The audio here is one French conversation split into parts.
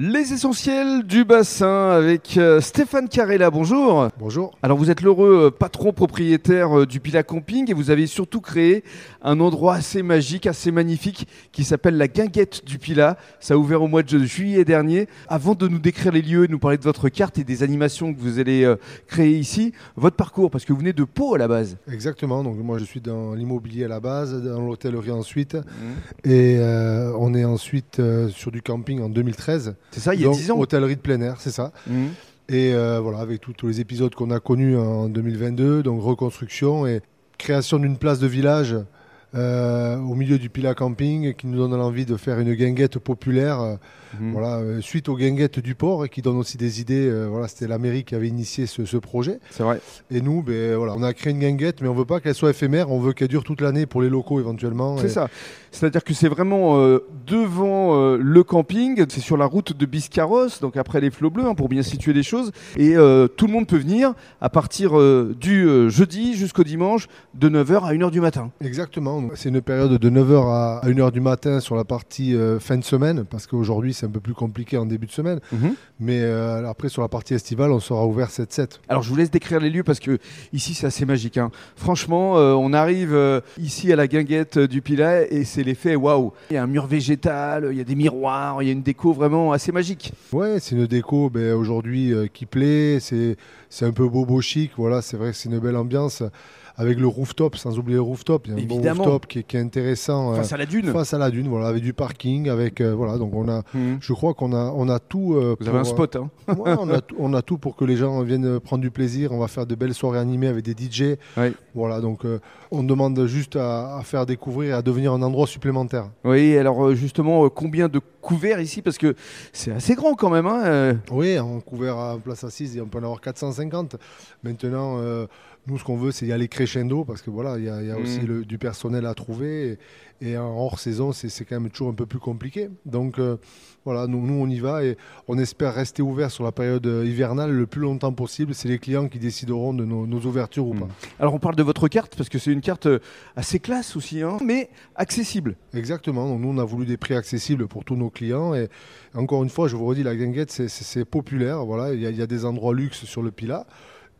Les essentiels du bassin avec euh, Stéphane Carella, bonjour. Bonjour. Alors vous êtes l'heureux euh, patron propriétaire euh, du Pila Camping et vous avez surtout créé un endroit assez magique, assez magnifique qui s'appelle la Guinguette du Pila. Ça a ouvert au mois de juillet dernier. Avant de nous décrire les lieux et nous parler de votre carte et des animations que vous allez créer ici, votre parcours, parce que vous venez de Pau à la base. Exactement, donc moi je suis dans l'immobilier à la base, dans l'hôtellerie ensuite, mmh. et on est ensuite sur du camping en 2013. C'est ça, il y a 10 ans. Hôtellerie de plein air, c'est ça. Mmh. Et euh, voilà, avec tous les épisodes qu'on a connus en 2022, donc reconstruction et création d'une place de village euh, au milieu du Pila Camping qui nous donne l'envie de faire une guinguette populaire. Euh, mhm. Voilà, euh, suite aux guinguettes du port et qui donne aussi des idées. voilà, c'était la mairie qui avait initié ce, projet. C'est vrai. Et nous, ben, voilà, on a créé une guinguette, mais on veut pas qu'elle soit éphémère. On veut qu'elle dure toute l'année pour les locaux éventuellement. C'est ça. C'est-à-dire que c'est vraiment devant le camping. C'est sur la route de Biscarros, donc après les flots bleus, hein, pour bien situer les choses. Et tout le monde peut venir à partir du jeudi jusqu'au dimanche de 9h à 1h du matin. Exactement. C'est une période de 9h à 1h du matin sur la partie euh, fin de semaine, parce qu'aujourd'hui c'est un peu plus compliqué en début de semaine. Mhm. Mais euh, après sur la partie estivale, on sera ouvert 7-7. Alors je vous laisse décrire les lieux parce que ici c'est assez magique. Hein. Franchement, euh, on arrive ici à la guinguette du Pilat et c'est l'effet waouh. Il y a un mur végétal, il y a des miroirs, il y a une déco vraiment assez magique. Ouais, c'est une déco ben, aujourd'hui qui plaît, c'est un peu bobo chic, voilà, c'est vrai que c'est une belle ambiance avec le rooftop, sans oublier le rooftop. Il y a un bon rooftop qui est, intéressant. Face à la dune. Face à la dune, voilà, avec du parking, avec euh, voilà. Donc on a, mhm. je crois qu'on a, on a tout. Euh, Vous avez un spot, hein on, a, on, a, tout pour que les gens viennent prendre du plaisir. On va faire de belles soirées animées avec des DJ. Voilà, donc euh, on demande juste à, faire découvrir et à devenir un endroit supplémentaire. Oui, alors justement, combien de couverts ici Parce que c'est assez grand quand même. Hein oui, en couvert à place assise, on peut en avoir 450. Maintenant nous, ce qu'on veut, c'est y aller crescendo parce que voilà, il y a, aussi mm. du personnel à trouver et, en hors saison, c'est quand même toujours un peu plus compliqué. Donc euh, voilà, nous, nous, on y va et on espère rester ouvert sur la période hivernale le plus longtemps possible. C'est les clients qui décideront de nos, ouvertures ou mm. pas. Alors on parle de votre carte parce que c'est une carte euh, assez classe aussi, hein, mais accessible. Exactement. Donc nous, on a voulu des prix accessibles pour tous nos clients et encore une fois, je vous redis, la guinguette, c'est populaire. Voilà, il y, y, a des endroits luxe sur le Pila.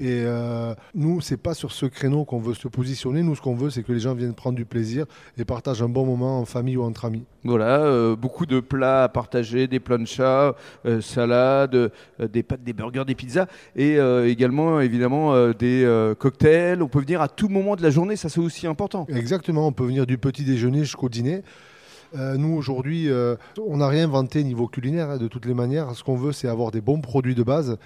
Et euh, nous, c'est pas sur ce créneau qu'on veut se positionner. Nous, ce qu'on veut, c'est que les gens viennent prendre du plaisir et partagent un bon moment en famille ou entre amis. Voilà, euh, beaucoup de plats à partager, des planchas, euh, salades, euh, des pâtes, des burgers, des pizzas et également, évidemment, des cocktails. On peut venir à tout moment de la journée, ça c'est aussi important. Exactement, on peut venir du petit déjeuner jusqu'au dîner. Nous, aujourd'hui, on n'a rien inventé niveau culinaire, hein, de toutes les manières. Ce qu'on veut, c'est avoir des bons produits de base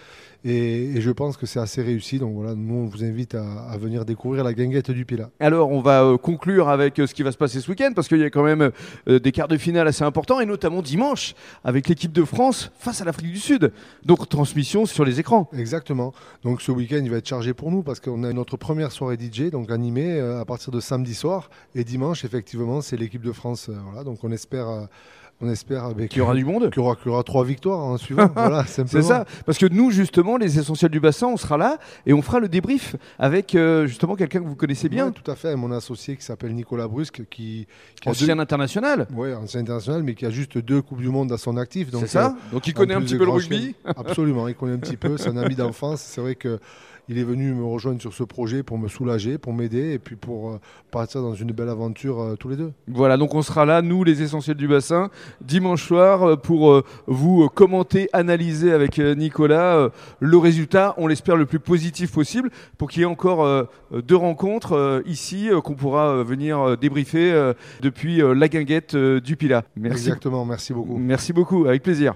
et, je pense que c'est assez réussi. Donc voilà, nous, on vous invite à, venir découvrir la guinguette du Pila. Alors, on va euh, conclure avec euh, ce qui va se passer ce week-end, parce qu'il y a quand même euh, des quarts de finale assez importants, et notamment dimanche, avec l'équipe de France face à l'Afrique du Sud. Donc, transmission sur les écrans. Exactement. Donc, ce week-end, il va être chargé pour nous, parce qu'on a notre première soirée DJ, donc animée à partir de samedi soir. Et dimanche, effectivement, c'est l'équipe de France. voilà, donc, on espère on espère avec qu'il y aura du monde, qu'il y aura, aura, trois victoires en suivant. voilà, c'est ça. Parce que nous, justement, les essentiels du bassin, on sera là et on fera le débrief avec euh, justement quelqu'un que vous connaissez bien. tout à fait. Mon associé qui s'appelle Nicolas Brusque, qui, ancien international. Oui, ancien international, mais qui a juste deux coupes du monde à son actif. C'est ça. Euh, donc il connaît un petit peu le rugby. Absolument, il connaît un petit peu. C'est un ami d'enfance. C'est vrai que il est venu me rejoindre sur ce projet pour me soulager, pour m'aider et puis pour euh, partir dans une belle aventure euh, tous les deux. Voilà, donc on sera là, nous les essentiels du bassin, dimanche soir euh, pour vous commenter, analyser avec Nicolas le résultat, on l'espère le plus positif possible, pour qu'il y ait encore deux rencontres ici qu'on pourra venir débriefer depuis la guinguette du Pilat. Merci. Exactement, merci beaucoup. Merci beaucoup, avec plaisir.